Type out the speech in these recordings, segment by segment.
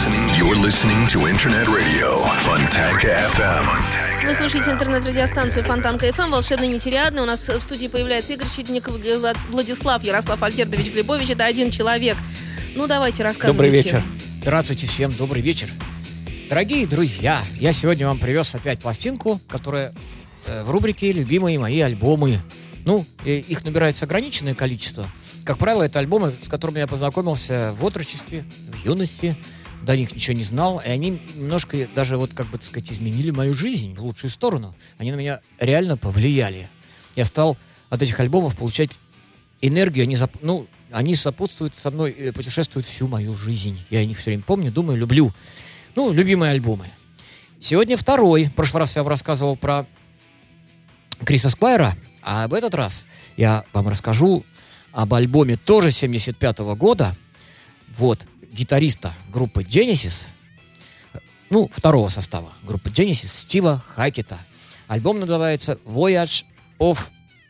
listening. You're listening to Internet Radio Fontanka FM. Вы слушаете интернет-радиостанцию Фонтанка ФМ, волшебный нетериадный. У нас в студии появляется Игорь Чудник, Владислав, Ярослав Альгердович Глебович. Это один человек. Ну, давайте рассказывайте. Добрый вечер. Здравствуйте всем, добрый вечер. Дорогие друзья, я сегодня вам привез опять пластинку, которая э, в рубрике «Любимые мои альбомы». Ну, э, их набирается ограниченное количество. Как правило, это альбомы, с которыми я познакомился в отрочестве, в юности, до них ничего не знал, и они немножко даже, вот как бы так сказать, изменили мою жизнь в лучшую сторону. Они на меня реально повлияли. Я стал от этих альбомов получать энергию, они, зап- ну, они сопутствуют со мной, э, путешествуют всю мою жизнь. Я о них все время помню, думаю, люблю. Ну, любимые альбомы. Сегодня второй. В прошлый раз я вам рассказывал про Криса Сквайра, а в этот раз я вам расскажу об альбоме тоже 75 года. Вот, гитариста группы Genesis, ну, второго состава группы Genesis, Стива Хакета. Альбом называется Voyage of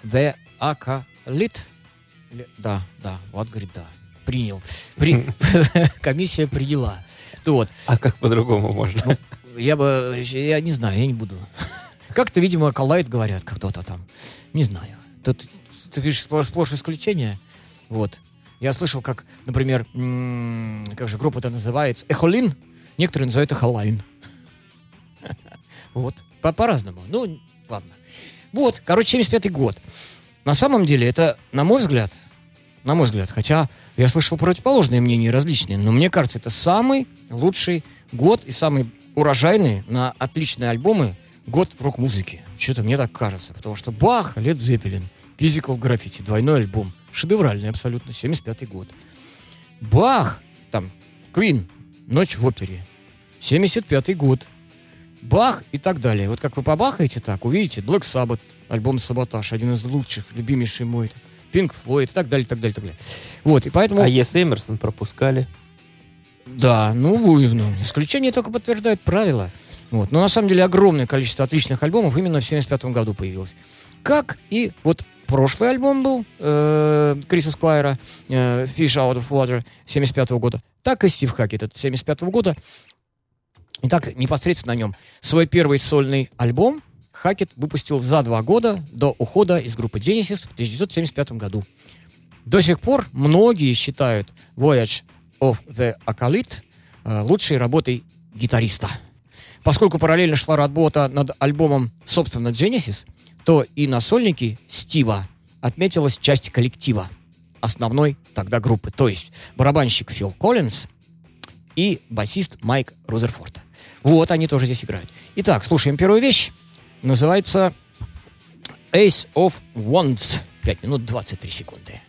the Acolyte. Да, да, вот говорит, да. Принял. При- Комиссия приняла. Ну вот, А как по-другому можно? я бы, я не знаю, я не буду. Как-то, видимо, коллайд говорят кто-то там. Не знаю. Тут, ты говоришь, сплошь, сплошь исключение. Вот. Я слышал, как, например, как же группа-то называется? Эхолин. Некоторые называют Эхолайн. Вот. По- По-разному. Ну, ладно. Вот, короче, 75-й год. На самом деле, это, на мой взгляд, на мой взгляд, хотя я слышал противоположные мнения различные, но мне кажется, это самый лучший год и самый урожайный на отличные альбомы год в рок-музыке. Что-то мне так кажется. Потому что Бах, Лед Зеппелин, Physical Graffiti, двойной альбом. Шедевральный абсолютно, 75-й год. Бах, там, Квин, Ночь в опере, 75-й год. Бах и так далее. Вот как вы побахаете так, увидите Black Sabbath, альбом «Саботаж», один из лучших, любимейший мой. Пинк Флойд и так далее, и так далее, и так далее. Вот, и поэтому... А Ес Эмерсон пропускали. Да, ну, ну, исключения только подтверждают правила. Вот. Но на самом деле огромное количество отличных альбомов именно в 75 году появилось. Как и вот прошлый альбом был э, Криса Сквайра э, Fish Out of Water 75 года, так и Стив Хакет от 75 года. И так непосредственно на нем свой первый сольный альбом Хакет выпустил за два года до ухода из группы Genesis в 1975 году. До сих пор многие считают Voyage of the Acolyte э, лучшей работой гитариста. Поскольку параллельно шла работа над альбомом, собственно, Genesis, то и на сольнике Стива отметилась часть коллектива, основной тогда группы, то есть барабанщик Фил Коллинз и басист Майк Рузерфорд. Вот, они тоже здесь играют. Итак, слушаем первую вещь. Называется Ace of Wands. 5 минут 23 секунды.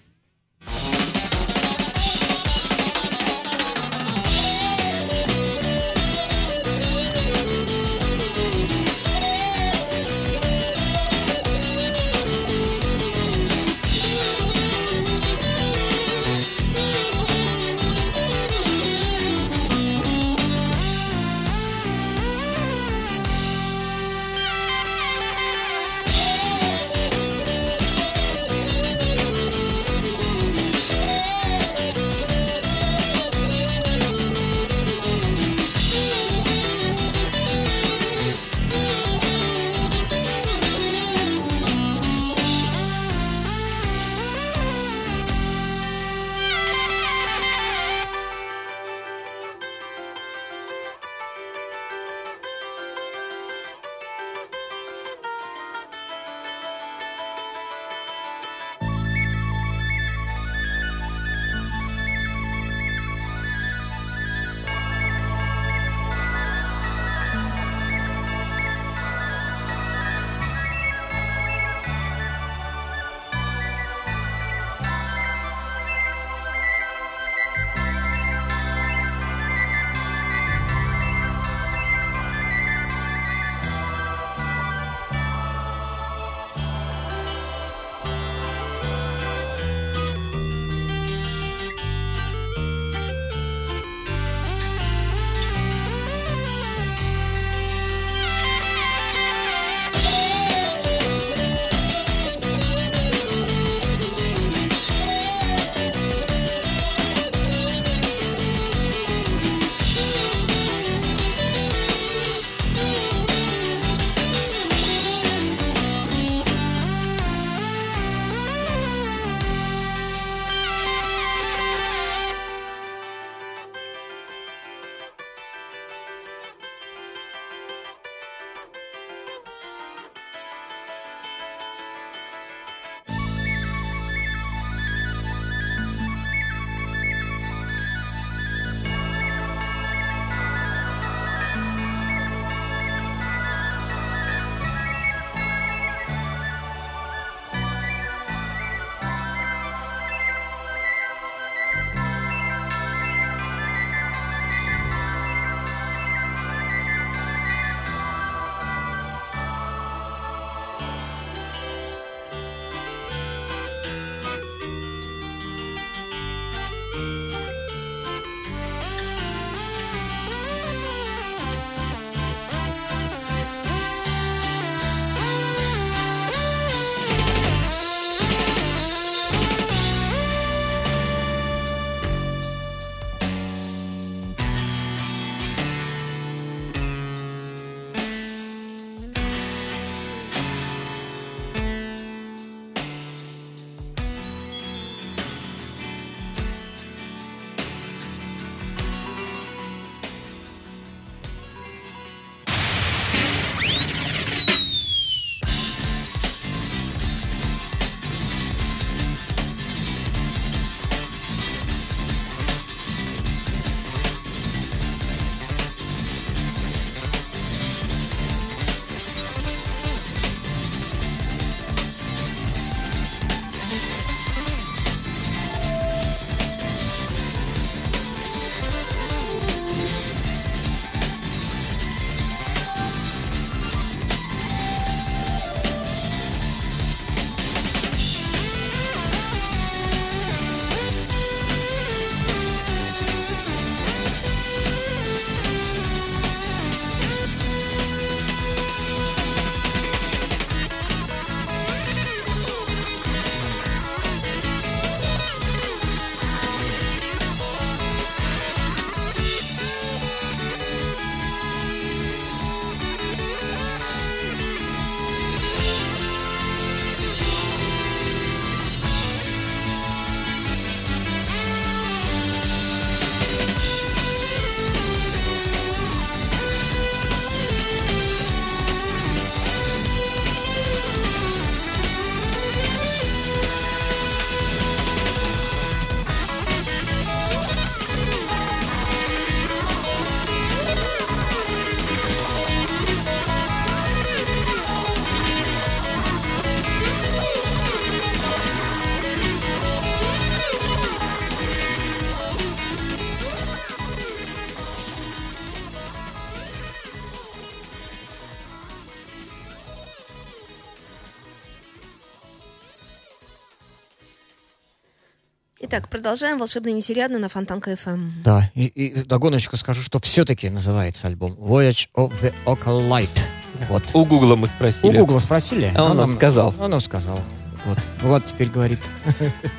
Итак, продолжаем «Волшебный нетериадный» на Фонтанка FM. Да, и, и догоночку скажу, что все-таки называется альбом Voyage of the Occulite. Вот. У Гугла мы спросили. У Гугла спросили. А он нам сказал. Он нам сказал. Вот. Влад теперь говорит.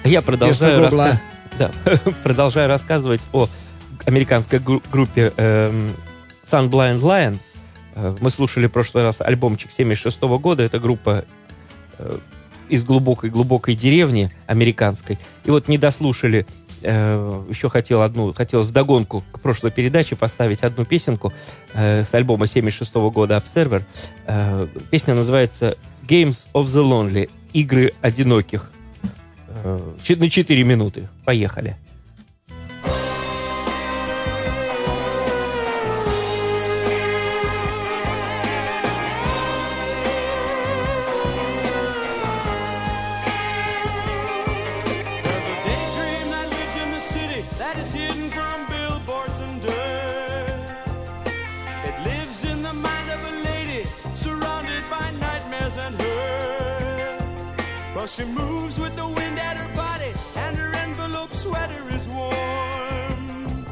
Я продолжаю, раска- да, продолжаю рассказывать о американской гру- группе эм, Sun Blind Lion. Э, Мы слушали в прошлый раз альбомчик 76 года. Это группа э, из глубокой-глубокой деревни американской. И вот не дослушали. э, еще хотел одну, хотелось вдогонку к прошлой передаче поставить одну песенку э, с альбома 76 года Observer. Э, песня называется Games of the Lonely. Игры одиноких. Э, на 4 минуты. Поехали. That is hidden from billboards and dirt. It lives in the mind of a lady surrounded by nightmares and hurt. Well, she moves with the wind at her body, and her envelope sweater is warm.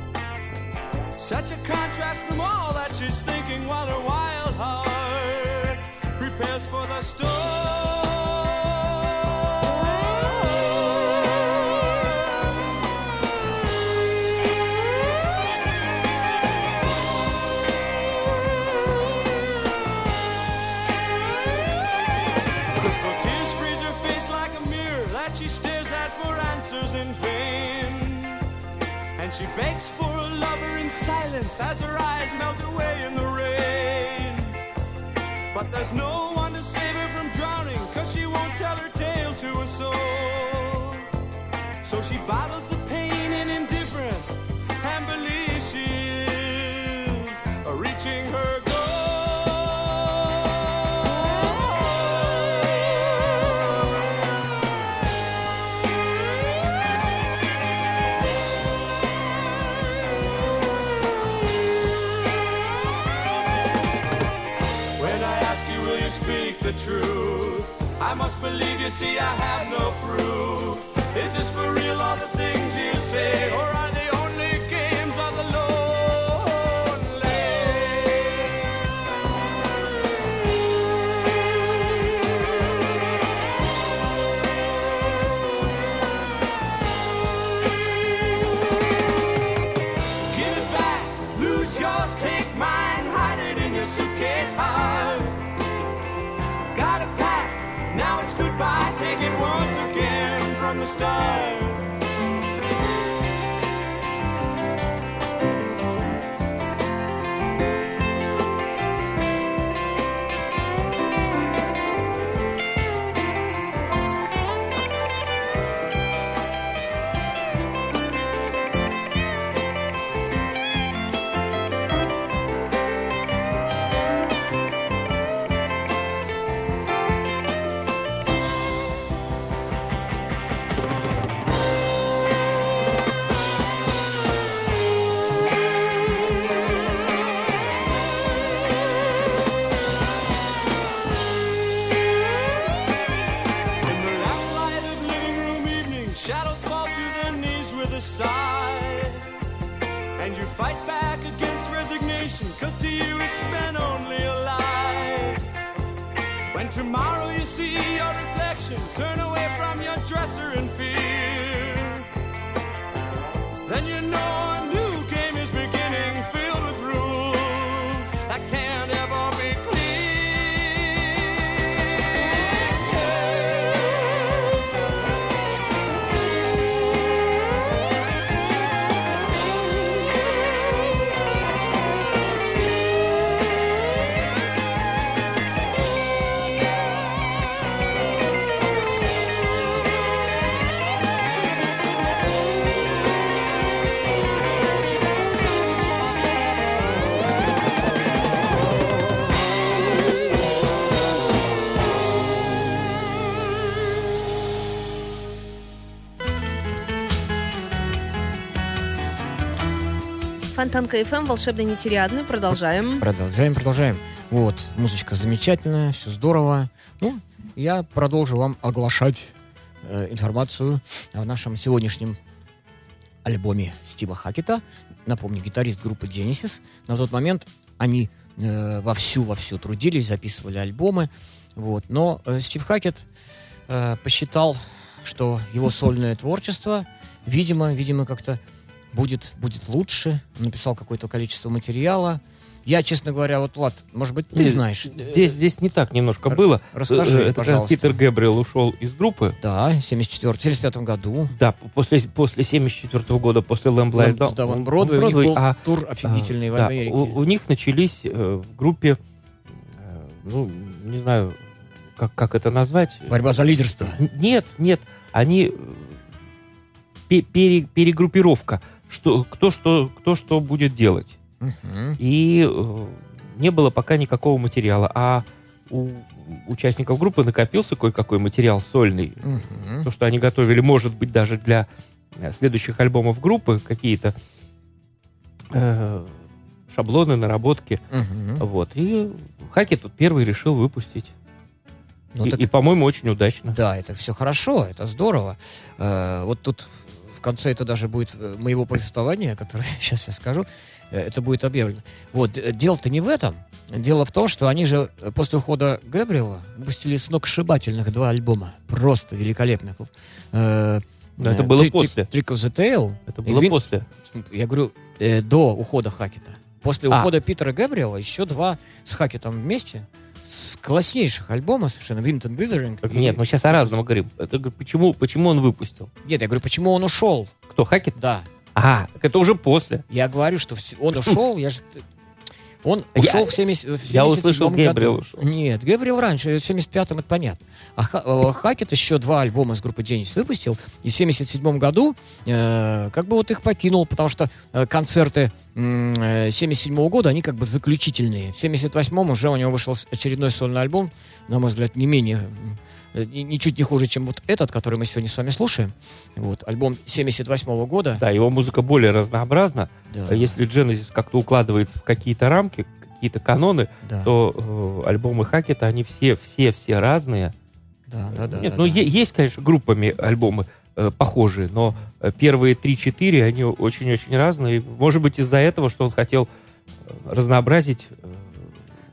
Such a contrast from all that she's thinking while her wild heart prepares for the storm. She begs for a lover in silence as her eyes melt away in the rain. But there's no one to save her from drowning, cause she won't tell her tale to a soul. So she bottles the you, see, I have no proof. the stars. Been only a lie. When tomorrow you see your reflection, turn away from your dresser and fear. Фонтанка FM, волшебный нетериадный. Продолжаем. Продолжаем, продолжаем. Вот, музычка замечательная, все здорово. Ну, я продолжу вам оглашать э, информацию о нашем сегодняшнем альбоме Стива Хакета. Напомню, гитарист группы Genesis. На тот момент они э, вовсю-вовсю трудились, записывали альбомы. Вот. Но э, Стив Хакет э, посчитал, что его сольное творчество, видимо, видимо, как-то будет, будет лучше. Написал какое-то количество материала. Я, честно говоря, вот, Влад, может быть, ты Э, знаешь. Здесь, здесь не так немножко Р- было. расскажи, Э, это пожалуйста. Питер Гэбриэл ушел из группы. Да, в 74 75 году. Да, после, после 74 года, после Lies Down. Да, он- Бродвей, у них был а, тур офигительный а, в да, Америке. у, у них начались э, в группе, э, ну, не знаю, как, как это назвать. Борьба за лидерство. Нет, нет, они э, пе- пере- перегруппировка, что, кто, что, кто что будет делать. Мгм. И э, не было пока никакого материала, а у участников группы накопился кое-какой материал сольный, Мгм. то, что они готовили, может быть, даже для э, следующих альбомов группы, какие-то э, шаблоны, наработки. Мгм. Вот. И Хаки тут первый решил выпустить. Ну, и, так- и, по-моему, очень удачно. Да, это все хорошо, это здорово. Э, вот тут в конце это даже будет э, моего повествования, которое сейчас я скажу, э, это будет объявлено. Вот, э, дело-то не в этом. Дело в том, что они же после ухода Габриэла выпустили сногсшибательных два альбома. Просто великолепных. Э, это было после. Trick of the Tail. Это было Green- после. Я говорю, э, до ухода Хакета. После А. ухода Питера Габриэла еще два с Хакетом вместе. С класснейших альбома совершенно. And Withering. Так, и- Нет, мы сейчас о разном говорим. Это почему, почему он выпустил? Нет, я говорю, почему он ушел? Кто, Хакет? Да. А, так это уже после. Я говорю, что он ушел, я же... Он Я- ушел в 70 в я 77 услышал, году. Ушел. Нет, Гэбриэл раньше, в 75-м это понятно. А э, Хакет еще два альбома с группы Денис выпустил, и в 77 году э, как бы вот их покинул, потому что э, концерты э, 77 года, они как бы заключительные. В 78-м уже у него вышел очередной сольный альбом, на мой взгляд, не менее ничуть не хуже, чем вот этот, который мы сегодня с вами слушаем. Вот, альбом 78 года. Да, его музыка более разнообразна. Да, А Если Genesis как-то укладывается в какие-то рамки, какие-то каноны, да, то э, альбомы Хакета, они все, все, все разные. да, да, да, Нет, да, ну да. есть, конечно, группами альбомы э, похожие, но э, первые 3-4, они очень-очень разные. Может быть, из-за этого, что он хотел э, разнообразить э,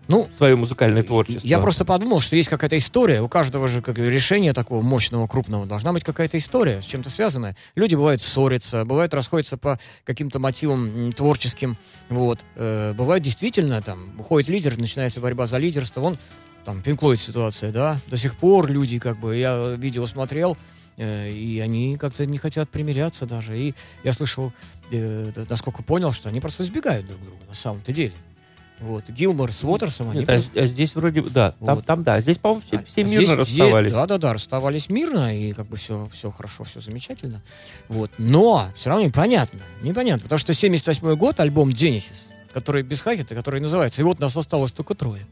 Ну, свое музыкальное творчество. Я просто подумал, что есть какая-то история. У каждого же как, решения такого мощного, крупного должна быть какая-то история, с чем-то связанная. Люди бывают ссорятся, бывают расходятся по каким-то мотивам творческим. Вот. Э, бывает действительно, там, уходит лидер, начинается борьба за лидерство. Вон, там, Пинклойд ситуация, да. До сих пор люди, как бы, я видео смотрел, э, и они как-то не хотят примиряться даже. И я слышал, э, насколько понял, что они просто избегают друг друга на самом-то деле. Вот. Гилмор с Уотерсом, они Нет, а, з- а здесь вроде бы, да, там, Вот. там, да, здесь, по-моему, все, а все мирно здесь- расставались. Да-да-да, расставались мирно, и как бы все, все хорошо, все замечательно. Вот. Но все равно непонятно. Непонятно, потому что 78 год, альбом Genesis, который без хакета, который называется «И вот нас осталось только трое».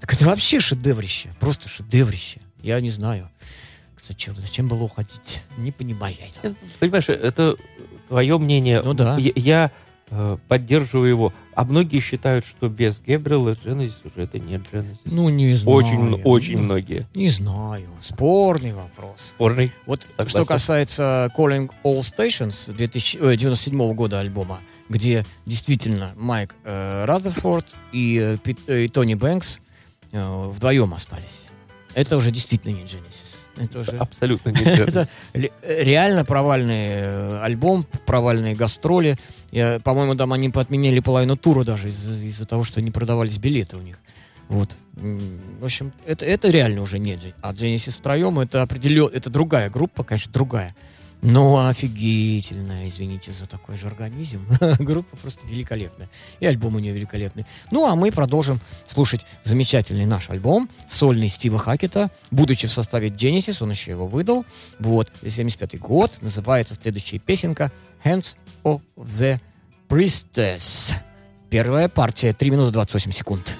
Так это вообще шедеврище, просто шедеврище. Я не знаю, зачем, зачем было уходить. Не понимаю я этого. Э, Понимаешь, это твое мнение. Ну да. Я, я, поддерживаю его. А многие считают, что без Гебрила Genesis уже это не Genesis. Ну, не знаю. Очень, м- очень Ну, многие. Не знаю. Спорный вопрос. Спорный. Вот Согласен. что касается Calling All Stations 2097 года альбома, где действительно Майк э, Разерфорд и, э, э, и Тони Бэнкс э, вдвоем остались. Это уже действительно не Genesis. Это уже... Абсолютно не Genesis. Это ре- реально провальный э, альбом, провальные гастроли. Я, по-моему, там они отменили половину тура даже из- из-за того, что не продавались билеты у них. Вот. В общем, это, это реально уже не А Genesis втроем это определенно, это другая группа, конечно, другая. Но офигительная, извините за такой же организм. Группа просто великолепная. И альбом у нее великолепный. Ну, а мы продолжим слушать замечательный наш альбом, сольный Стива Хакета. Будучи в составе Genesis, он еще его выдал. Вот, 75 год. Называется следующая песенка «Hands of the Priestess». Первая партия, 3 минуты 28 секунд.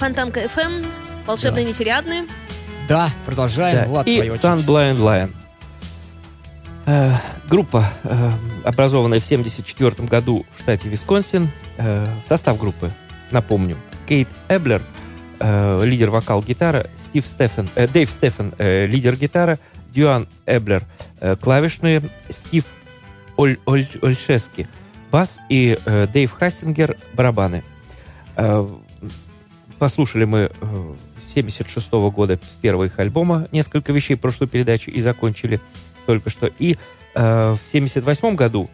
Фонтанка FM, волшебные нетериадные. Да, продолжаем. Да. Влад, И. Sun Blind Lion. Э, группа, э, образованная в 1974 году в штате Висконсин. Э, состав группы, напомню, Кейт Эблер, э, лидер вокал-гитара, Стив Стефен, э, Дэйв Стефен, э, лидер гитара, Дюан Эблер, э, клавишные, Стив Оль- Оль- Ольшески, бас и э, Дэйв Хассингер, барабаны. Э, послушали мы э, 76 года первого их альбома несколько вещей прошлой передачи и закончили только что. И э, в 78 году,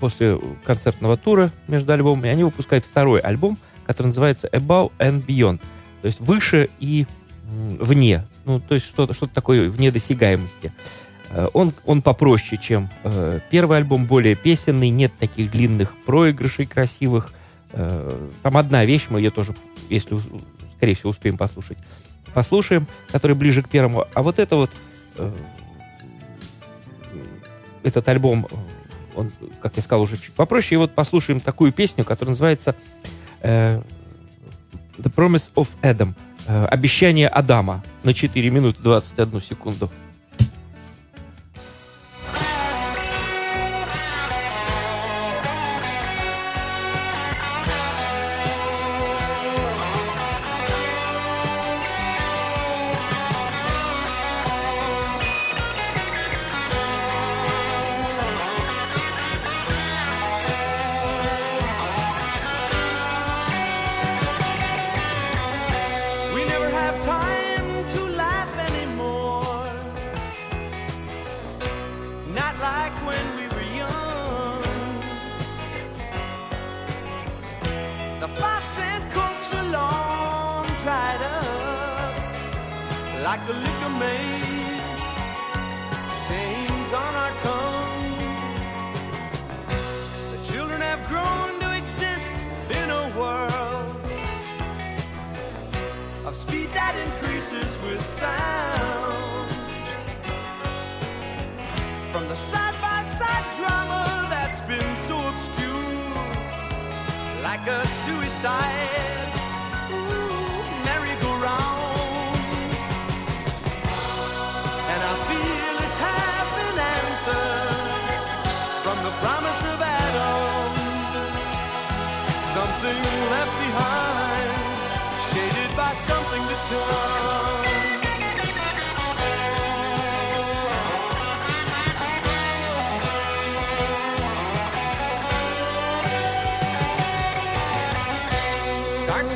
после концертного тура между альбомами, они выпускают второй альбом, который называется Above and Beyond. То есть выше и вне. Ну, то есть что-то что такое вне досягаемости. Э, Он, он попроще, чем э, первый альбом, более песенный, нет таких длинных проигрышей красивых. Э, там одна вещь, мы ее тоже, если, скорее всего, успеем послушать, послушаем, которая ближе к первому. А вот это вот, э, этот альбом, э, он, как я сказал, уже чуть попроще. И вот послушаем такую песню, которая называется The Promise of Adam. Обещание Адама на 4 минуты 21 секунду.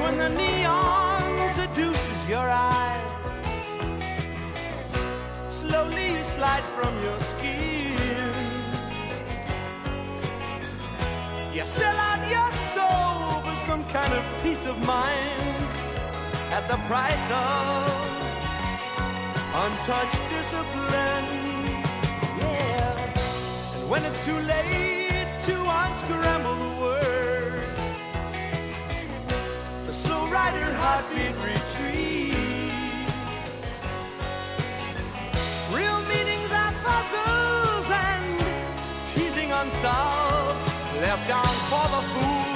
When the neon seduces your eye. Slowly you slide from your skin. You sell out your soul for some kind of peace of mind at the price of untouched discipline. Yeah. And when it's too late to unscramble the word, heartbeat retreats. Real meanings are puzzles and teasing unsolved, left on for the fools,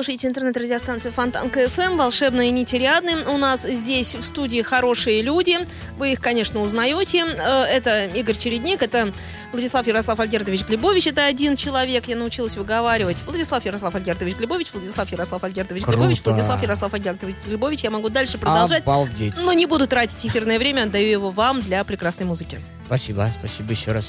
слушаете интернет-радиостанцию Фонтанка КФМ, волшебные нити рядны. У нас здесь в студии хорошие люди. Вы их, конечно, узнаете. Э, Это Игорь Чередник, это Владислав Ярослав Альгертович Глебович. Это один человек, я научилась выговаривать. Владислав Ярослав Альгертович Глебович, Владислав Ярослав Альгертович Круто. Глебович, Владислав Ярослав Альгертович Глебович. Я могу дальше продолжать. Обалдеть. Но не буду тратить эфирное время, отдаю его вам для прекрасной музыки. Спасибо, спасибо еще раз.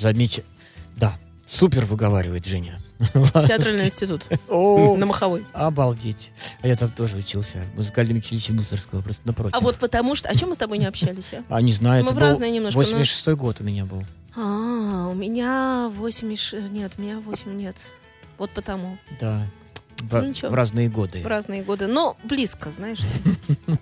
Замечательно. Да, супер выговаривает Женя. Театральный институт на Маховой. Обалдеть. А я там тоже учился в музыкальном училище Мусорского, просто напротив. А вот потому что... О чем мы с тобой не общались, а? А не знаю, Мы в разные немножко, но- 86-й год у меня был. А, у меня 86... Нет, у меня 8... Нет. Вот потому. Да. В, Ну, в разные годы. В разные годы. Но близко, знаешь.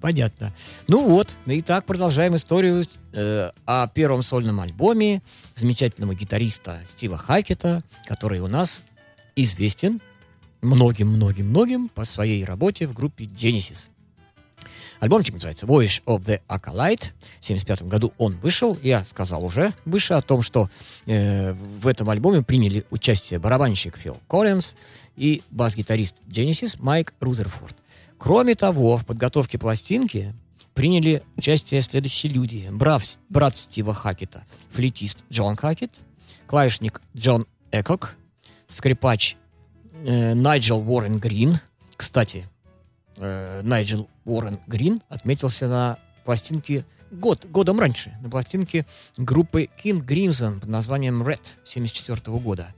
Понятно. Ну вот, ну и так продолжаем историю э, о первом сольном альбоме замечательного гитариста Стива Хакета, который у нас известен многим-многим-многим по своей работе в группе Genesis. Альбомчик называется Voyage of the Acolyte. В 1975 году он вышел. Я сказал уже выше о том, что э, в этом альбоме приняли участие барабанщик Фил Коллинз и бас-гитарист Genesis Майк Рузерфорд. Кроме того, в подготовке пластинки приняли участие следующие люди. Брав- брат Стива Хакета, флейтист Джон Хакет, клавишник Джон Экок, скрипач э, Найджел Уоррен Грин. Кстати, э, Найджел Уоррен Грин отметился на пластинке год, годом раньше, на пластинке группы King Crimson под названием Red 74 года.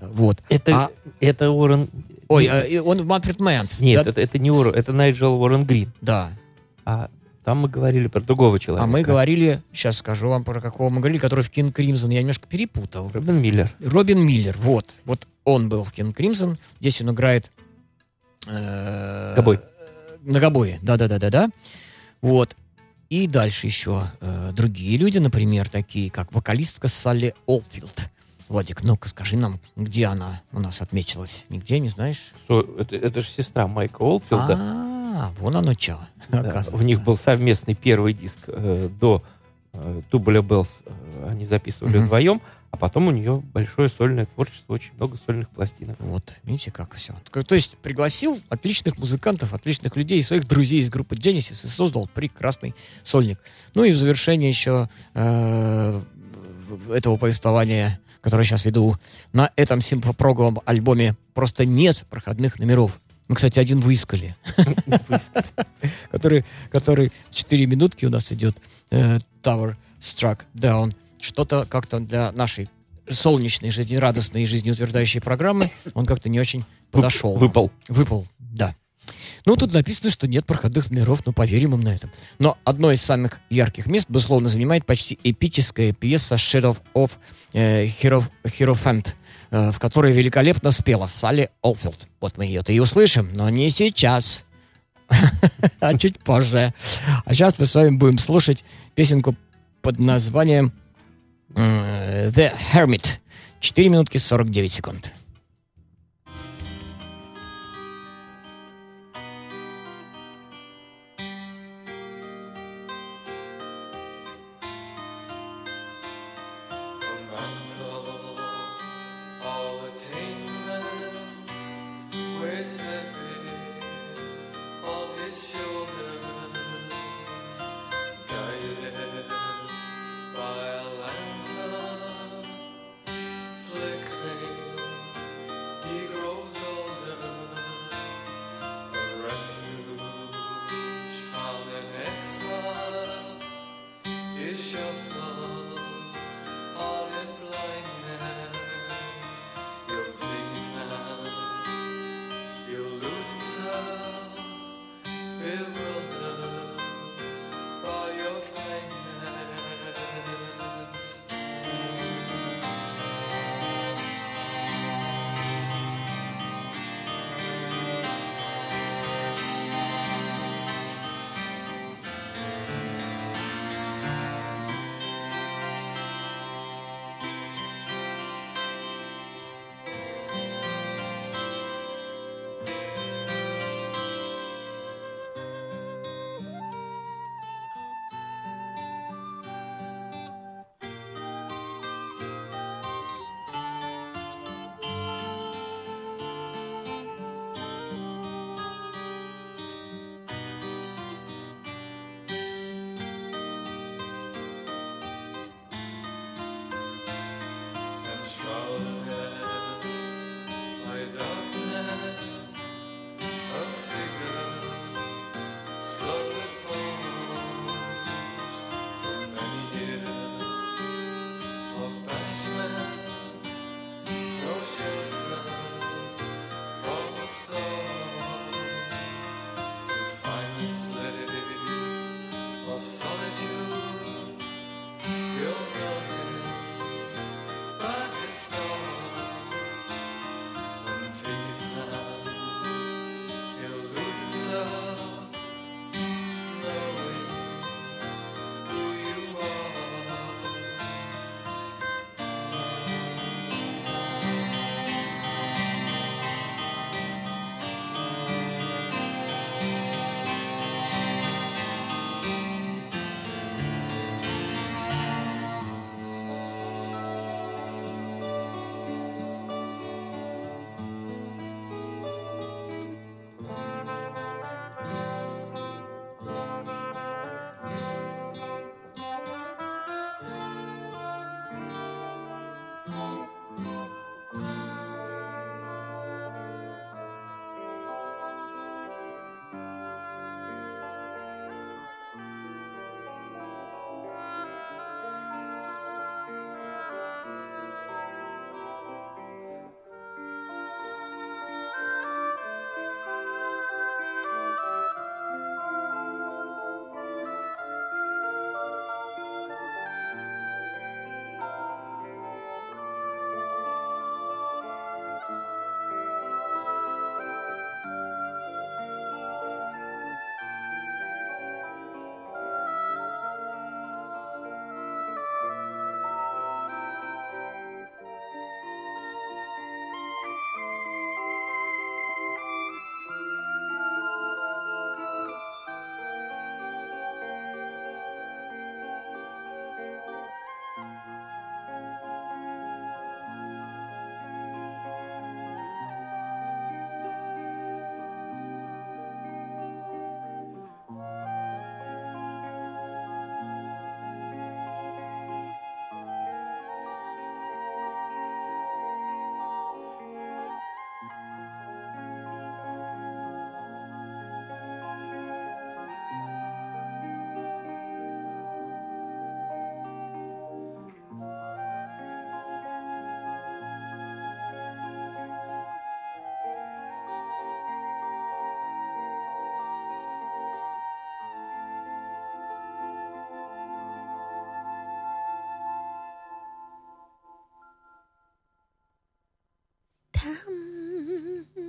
Вот. Это, А- это Уоррен... Ой, э, и он Manfred Mann's. Нет, да? это, это не Уоррен, это Найджел Уоррен Грин. да. А там мы говорили про другого человека. А мы говорили, сейчас скажу вам про какого мы говорили, который в King Crimson, я немножко перепутал. Робин Миллер. Робин Миллер, вот. Вот он был в King Crimson. Здесь он играет... э, Гобой. На гобое, да-да-да-да-да. Вот. И дальше еще э, другие люди, например, такие как вокалистка Салли Олфилд. Владик, ну-ка скажи нам, где она у нас отмечалась? Нигде, не знаешь? Со- Это, это же сестра Майка Олфилда. А, вон оно чё, Да, у них был совместный первый диск э, до э, Bells. э, они записывали вдвоем, а потом у нее большое сольное творчество, очень много сольных пластинок. Вот, видите, как все. То есть пригласил отличных музыкантов, отличных людей, своих друзей из группы Genesis и создал прекрасный сольник. Ну и в завершение еще э, этого повествования, которое я сейчас веду, на этом симфопроговом альбоме просто нет проходных номеров. Мы, кстати, один выискали, который, который 4 минутки у нас идет. э, Tower Struck Down. Что-то как-то для нашей солнечной, жизнерадостной и жизнеутверждающей программы он как-то не очень подошел. Выпал. Выпал. Ну, тут написано, что нет проходных номеров, но поверим им на этом. Но одно из самых ярких мест, безусловно, занимает почти эпическая пьеса Shadow of э, Hero, Hierophant, э, в которой великолепно спела Салли Олфилд. Вот мы ее-то и услышим, но не сейчас, а чуть позже. А сейчас мы с вами будем слушать песенку под названием э, The Hermit. 4 минутки 49 секунд.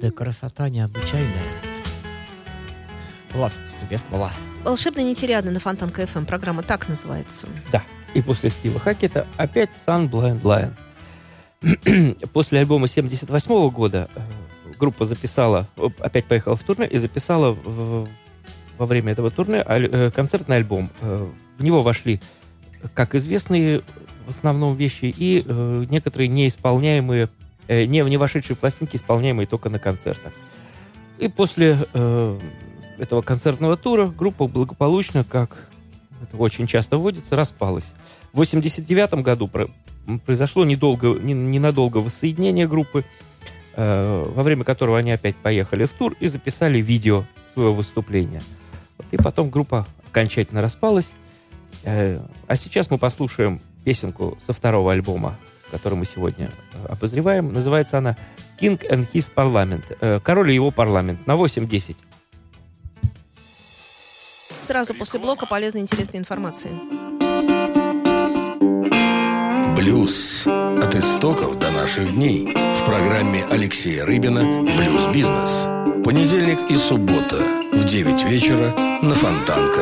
Да красота необычайная. Влад, тебе слова. Волшебно нетериадно на Фонтан КФМ. Программа так называется. Да. И после Стива Хакета опять Sun Blind Lion. после альбома 78 года э, группа записала, оп, опять поехала в турне и записала в- во время этого турне аль- э, концертный альбом. Э, В него вошли как известные в основном вещи и некоторые неисполняемые, э, не, не вошедшие пластинки, исполняемые только на концертах. И после э, этого концертного тура группа благополучно, как это очень часто вводится, распалась. В 89 году про- произошло недолго, не- ненадолго воссоединение группы, э, во время которого они опять поехали в тур и записали видео своего выступления. Вот, и потом группа окончательно распалась. Э, а сейчас мы послушаем песенку со второго альбома, который мы сегодня э, обозреваем. Называется она «King and His Parliament». Э, «Король и его парламент» на 8-10. Сразу после блока полезной интересной информации. Блюз. От истоков до наших дней. В программе Алексея Рыбина «Блюз-бизнес». Понедельник и суббота в 9 вечера на Фонтанка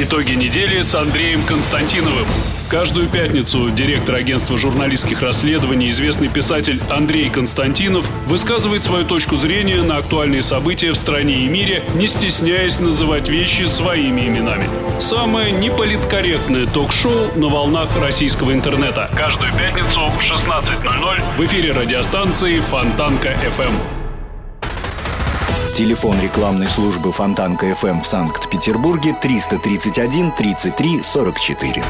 Итоги недели с Андреем Константиновым. Каждую пятницу директор агентства журналистских расследований, известный писатель Андрей Константинов высказывает свою точку зрения на актуальные события в стране и мире, не стесняясь называть вещи своими именами. Самое неполиткорректное ток-шоу на волнах российского интернета. Каждую пятницу в 16.00 в эфире радиостанции Фонтанка FM. Телефон рекламной службы Фонтанка ФМ в Санкт-Петербурге 331 33 44.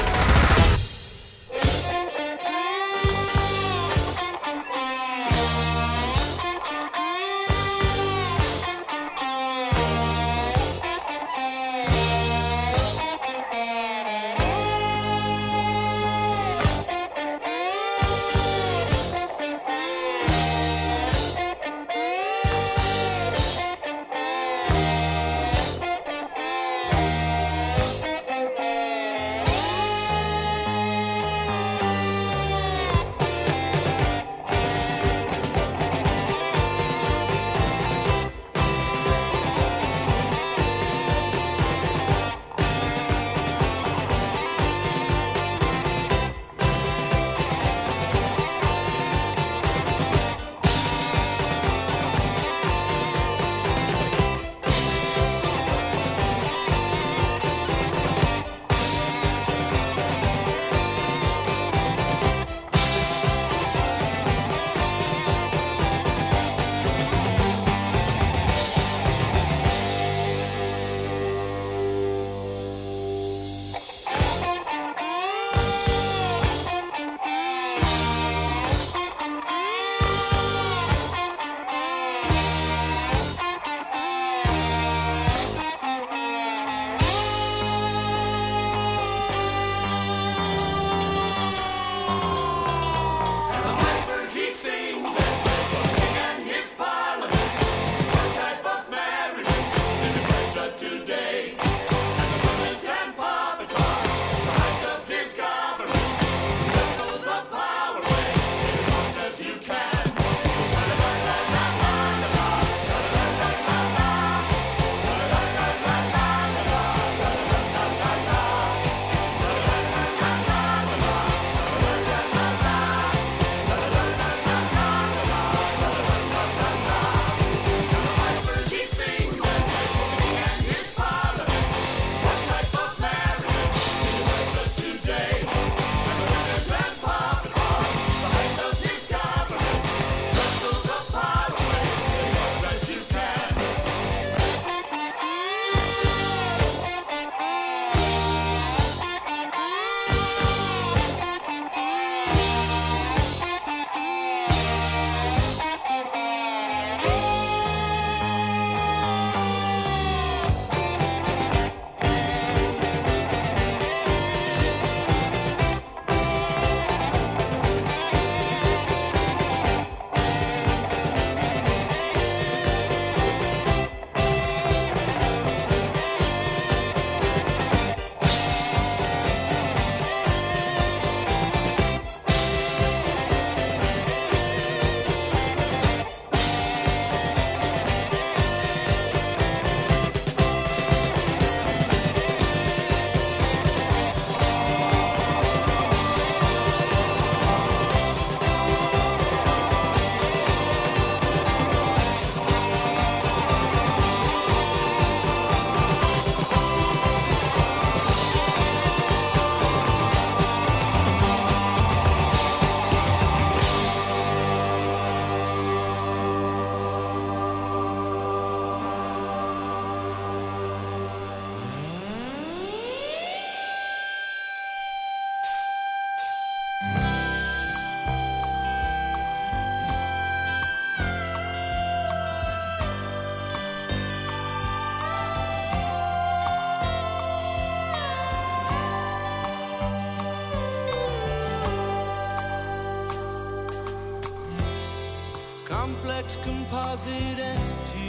Composite entity,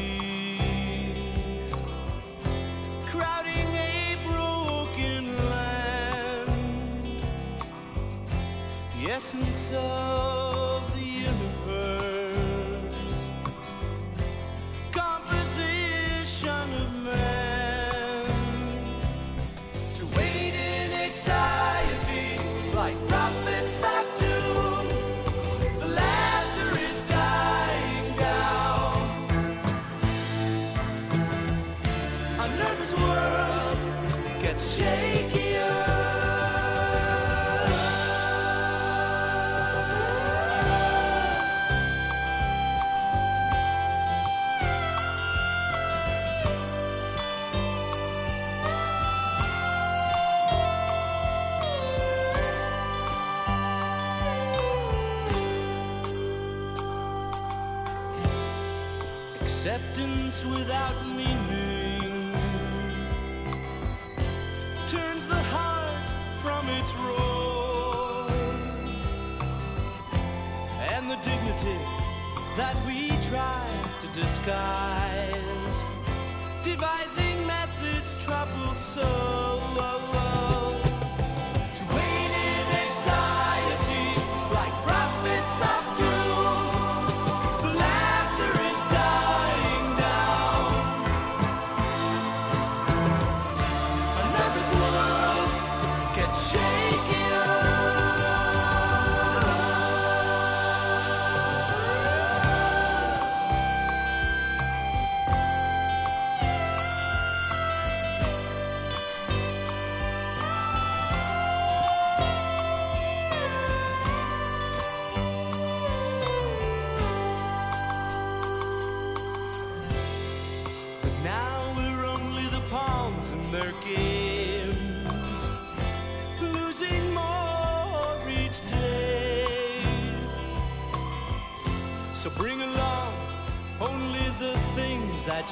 Acceptance without meaning turns the heart from its roar, and the dignity that we try to disguise,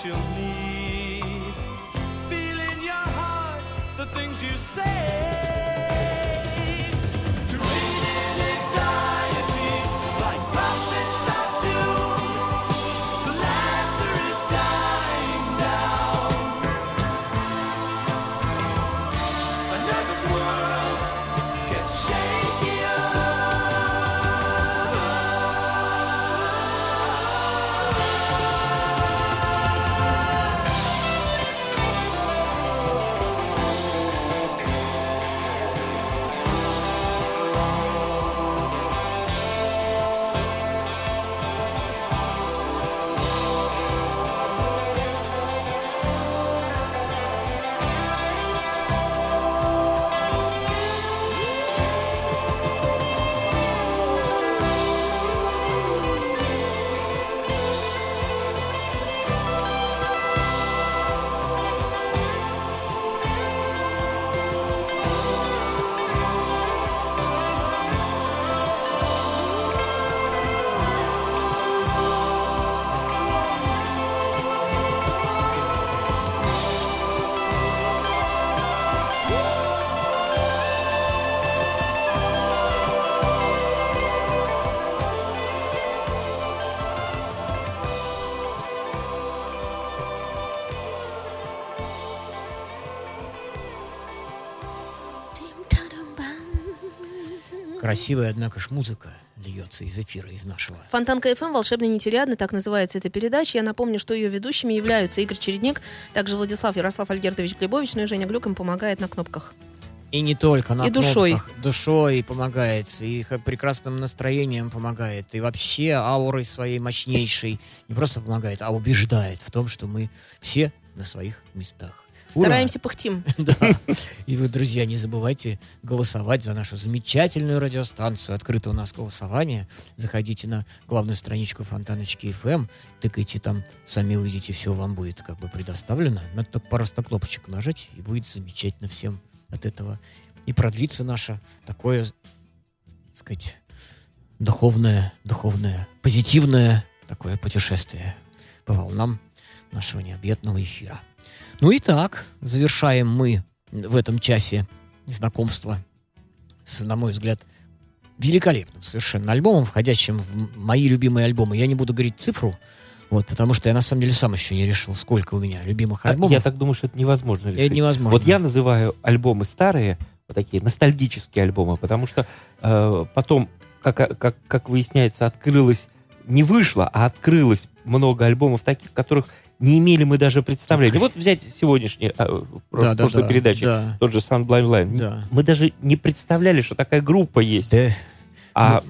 your Красивая, однако ж, музыка льется из эфира, из нашего. Фонтанка ФМ «Волшебный нетериадный», так называется эта передача. Я напомню, что ее ведущими являются Игорь Чередник, также Владислав Ярослав Альгертович Глебович, ну и Женя Глюк им помогает на кнопках. И не только на И душой. кнопках. Душой помогает, и прекрасным настроением помогает, и вообще аурой своей мощнейшей не просто помогает, а убеждает в том, что мы все на своих местах. Ура! Стараемся пыхтим. Да. И вы, друзья, не забывайте голосовать за нашу замечательную радиостанцию. Открыто у нас голосование. Заходите на главную страничку Фонтаночки FM, тыкайте там, сами увидите, все вам будет как бы предоставлено. Надо только просто на кнопочек нажать, и будет замечательно всем от этого. И продлится наше такое, так сказать, духовное, духовное, позитивное такое путешествие по волнам нашего необъятного эфира. Ну и так, завершаем мы в этом часе знакомства с, на мой взгляд, великолепным совершенно альбомом, входящим в мои любимые альбомы. Я не буду говорить цифру, вот, потому что я на самом деле сам еще не решил, сколько у меня любимых А альбомов. Я так думаю, что это невозможно решить. Это невозможно. Вот я называю альбомы старые, вот такие ностальгические альбомы, потому что э, потом, как, как, как выясняется, открылось, не вышло, а открылось много альбомов таких, которых не имели мы даже представления. Вот взять сегодняшний, э, про- Да, да, прошлой да, передачи, да. тот же Sun Blind Line. Да. Мы даже не представляли, что такая группа есть. Да. А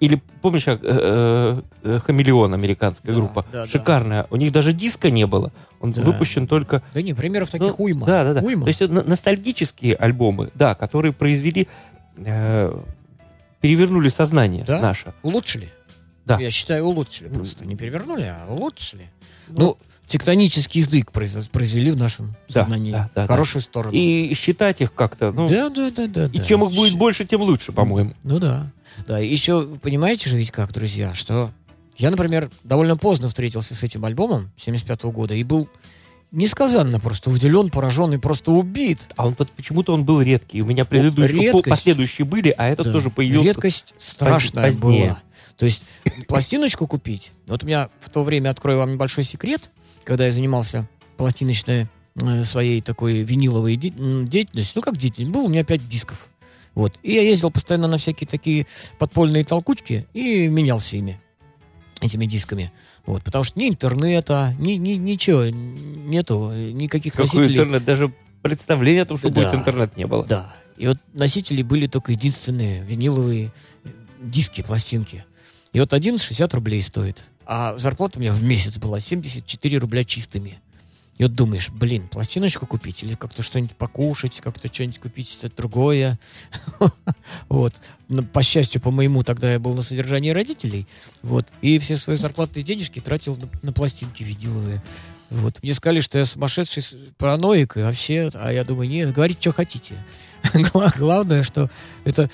или помнишь, как, э, э, Хамелеон, американская Да, группа, да, да. шикарная. У них даже диска не было. Он Да. выпущен только Да не, примеров таких ну, уйма. Да, да, да. Уйма. То есть это ностальгические альбомы, да, которые произвели, э, перевернули сознание Да? наше. Улучшили. Да. Я считаю, улучшили просто. Не перевернули, а улучшили. Ну, Ну, тектонический сдвиг произ- произвели в нашем Да, сознании. да, да, в хорошую сторону. И считать их как-то, ну, да, да, да, да. и да. чем их будет Щ- больше, тем лучше, по-моему. Ну да. Да, и еще, понимаете же ведь как, друзья, что я, например, довольно поздно встретился с этим альбомом 75 года и был несказанно просто удивлен, поражен и просто убит. А он почему-то он был редкий. У меня предыдущие, редкость. по- последующие были, а этот Да. тоже появился. Редкость страшная позднее. была. То есть пластиночку купить. Вот у меня в то время, открою вам небольшой секрет, когда я занимался пластиночной э, своей такой виниловой деятельностью, ну как деятельность, было у меня пять дисков. Вот. И я ездил постоянно на всякие такие подпольные толкучки и менялся ими, этими дисками. Вот. Потому что ни интернета, ни, ни, ничего нету, никаких Какой носителей. интернет, даже представления о том, что Да. будет интернет, не было. Да. И вот носители были только единственные виниловые э, диски, пластинки. И вот один 60 рублей стоит. А зарплата у меня в месяц была 74 рубля чистыми. И вот думаешь, блин, пластиночку купить или как-то что-нибудь покушать, как-то что-нибудь купить это другое. Вот. Но, По счастью, по моему, тогда я был на содержании родителей. Вот. И все свои зарплатные денежки тратил на, пластинки виниловые. Вот. Мне сказали, что я сумасшедший параноик и вообще, а я думаю, нет, говорите, что хотите. Гла- Главное, что это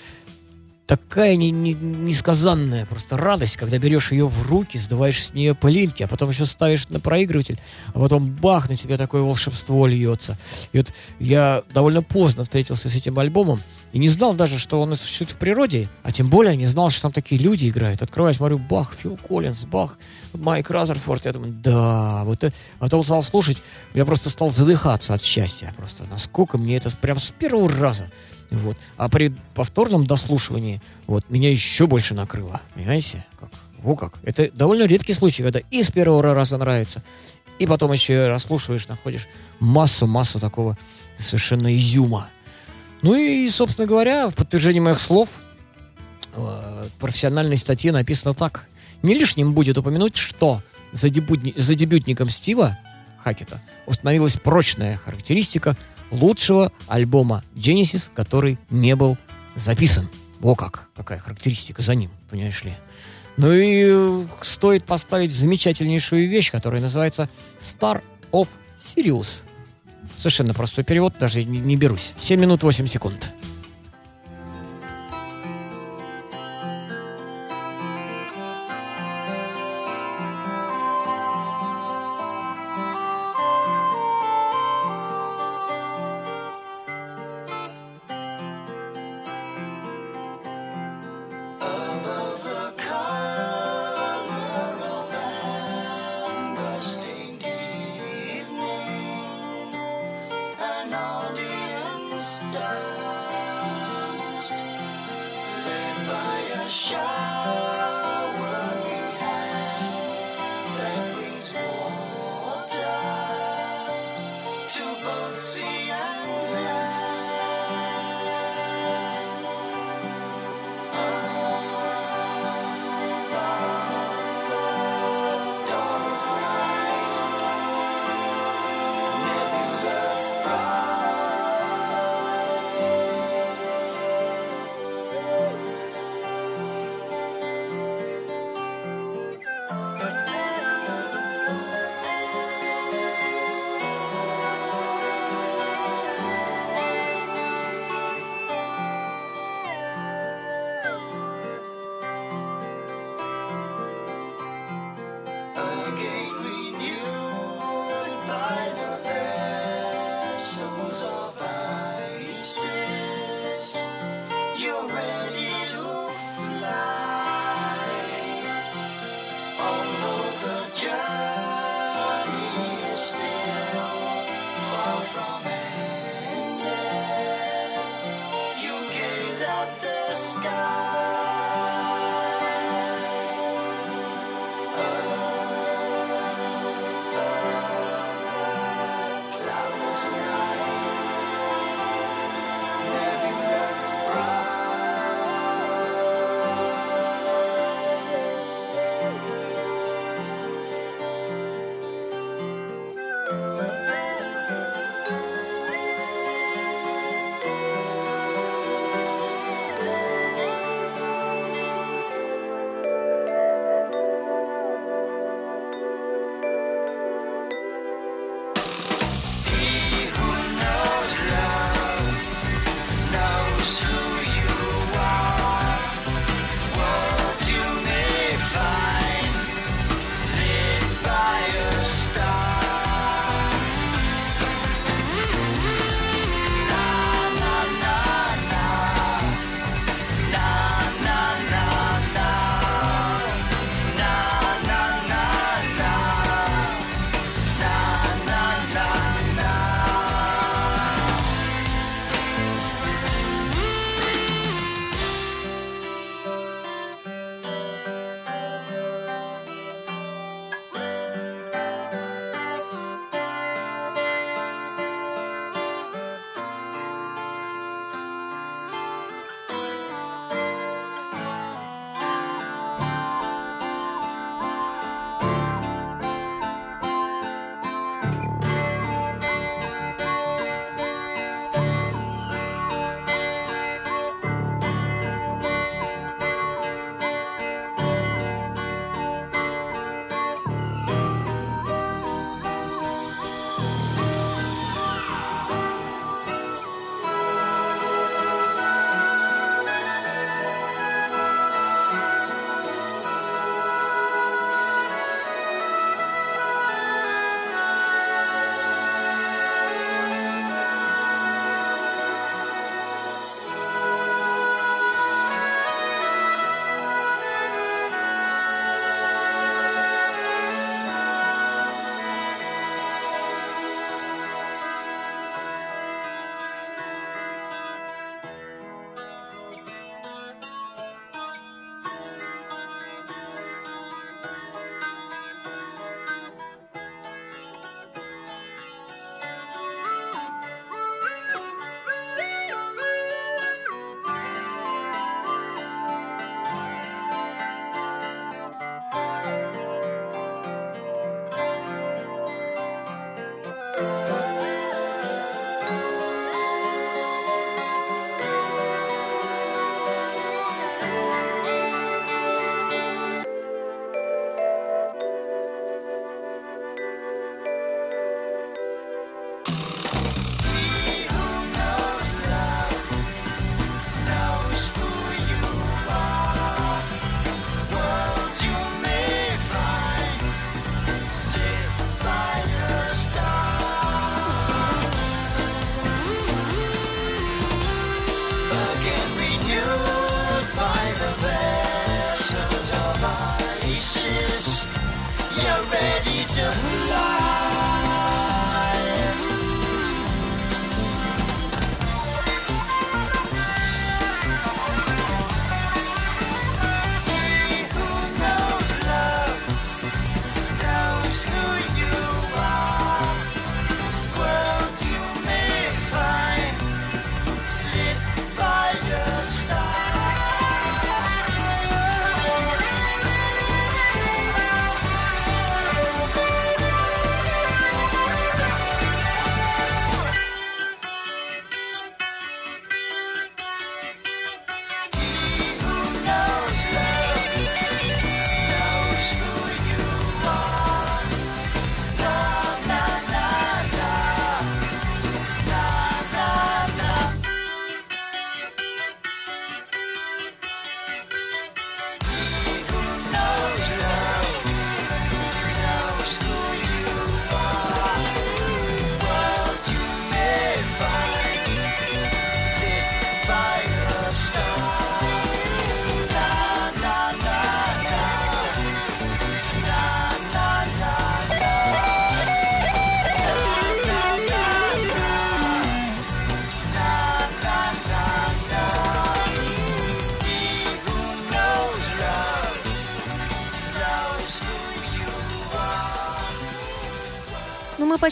такая не- не- несказанная просто радость, когда берешь ее в руки, сдуваешь с нее пылинки, а потом еще ставишь на проигрыватель, а потом бах, на тебя такое волшебство льется. И вот я довольно поздно встретился с этим альбомом и не знал даже, что он существует в природе, а тем более не знал, что там такие люди играют. Открываю, смотрю, бах, Фил Коллинз, бах, Майк Разерфорд. Я думаю, да, вот это... А потом стал слушать, я просто стал задыхаться от счастья просто. Насколько мне это прям с первого раза. Вот. А при повторном дослушивании вот, меня еще больше накрыло. Понимаете? Как? Во как. Это довольно редкий случай, когда и с первого раза нравится, и потом еще расслушиваешь, находишь массу-массу такого совершенно изюма. Ну и, собственно говоря, в подтверждение моих слов э, профессиональной статье написано так. Не лишним будет упомянуть, что за, дебютни- за дебютником Стива Хакета установилась прочная характеристика лучшего альбома Genesis, который не был записан. О как, какая характеристика за ним, понимаешь ли. Ну и э, стоит поставить замечательнейшую вещь, которая называется Star of Sirius. Совершенно простой перевод, даже не, берусь. 7 минут 8 секунд.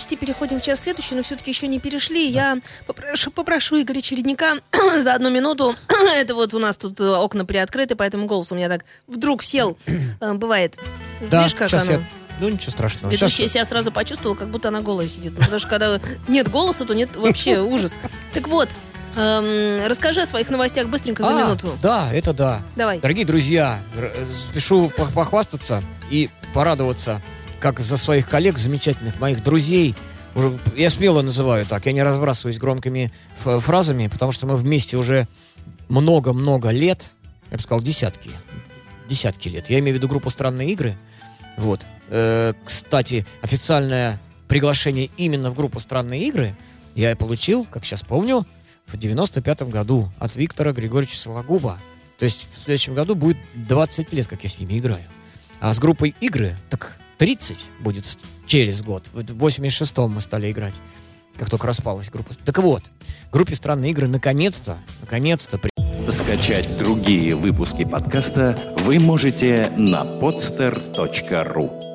Почти переходим в час следующий, но все-таки еще не перешли. Я попрошу, попрошу Игоря Чередника за одну минуту. Это вот у нас тут э, окна приоткрыты, поэтому голос у меня так вдруг сел. Э, Бывает. Да, Видишь, как сейчас оно? я... Ну, ничего страшного. Ведущая себя сразу почувствовала, как будто она голая сидит. Ну, Потому что когда нет голоса, то нет вообще ужас. Так вот, эм, расскажи о своих новостях быстренько за А, минуту. Да, это да. Давай. Дорогие друзья, р- спешу пох- похвастаться и порадоваться, как за своих коллег, замечательных моих друзей. Уже, я смело называю так, я не разбрасываюсь громкими фразами, потому что мы вместе уже много-много лет, я бы сказал, десятки, десятки лет. Я имею в виду группу «Странные игры». Вот. Э, кстати, официальное приглашение именно в группу «Странные игры» я получил, как сейчас помню, в 95 году от Виктора Григорьевича Сологуба. То есть в следующем году будет 20 лет, как я с ними играю. А с группой игры так 30 будет через год. В 86-м мы стали играть, как только распалась группа. Так вот, группе «Странные игры» наконец-то, наконец-то при- Скачать другие выпуски подкаста вы можете на podster.ru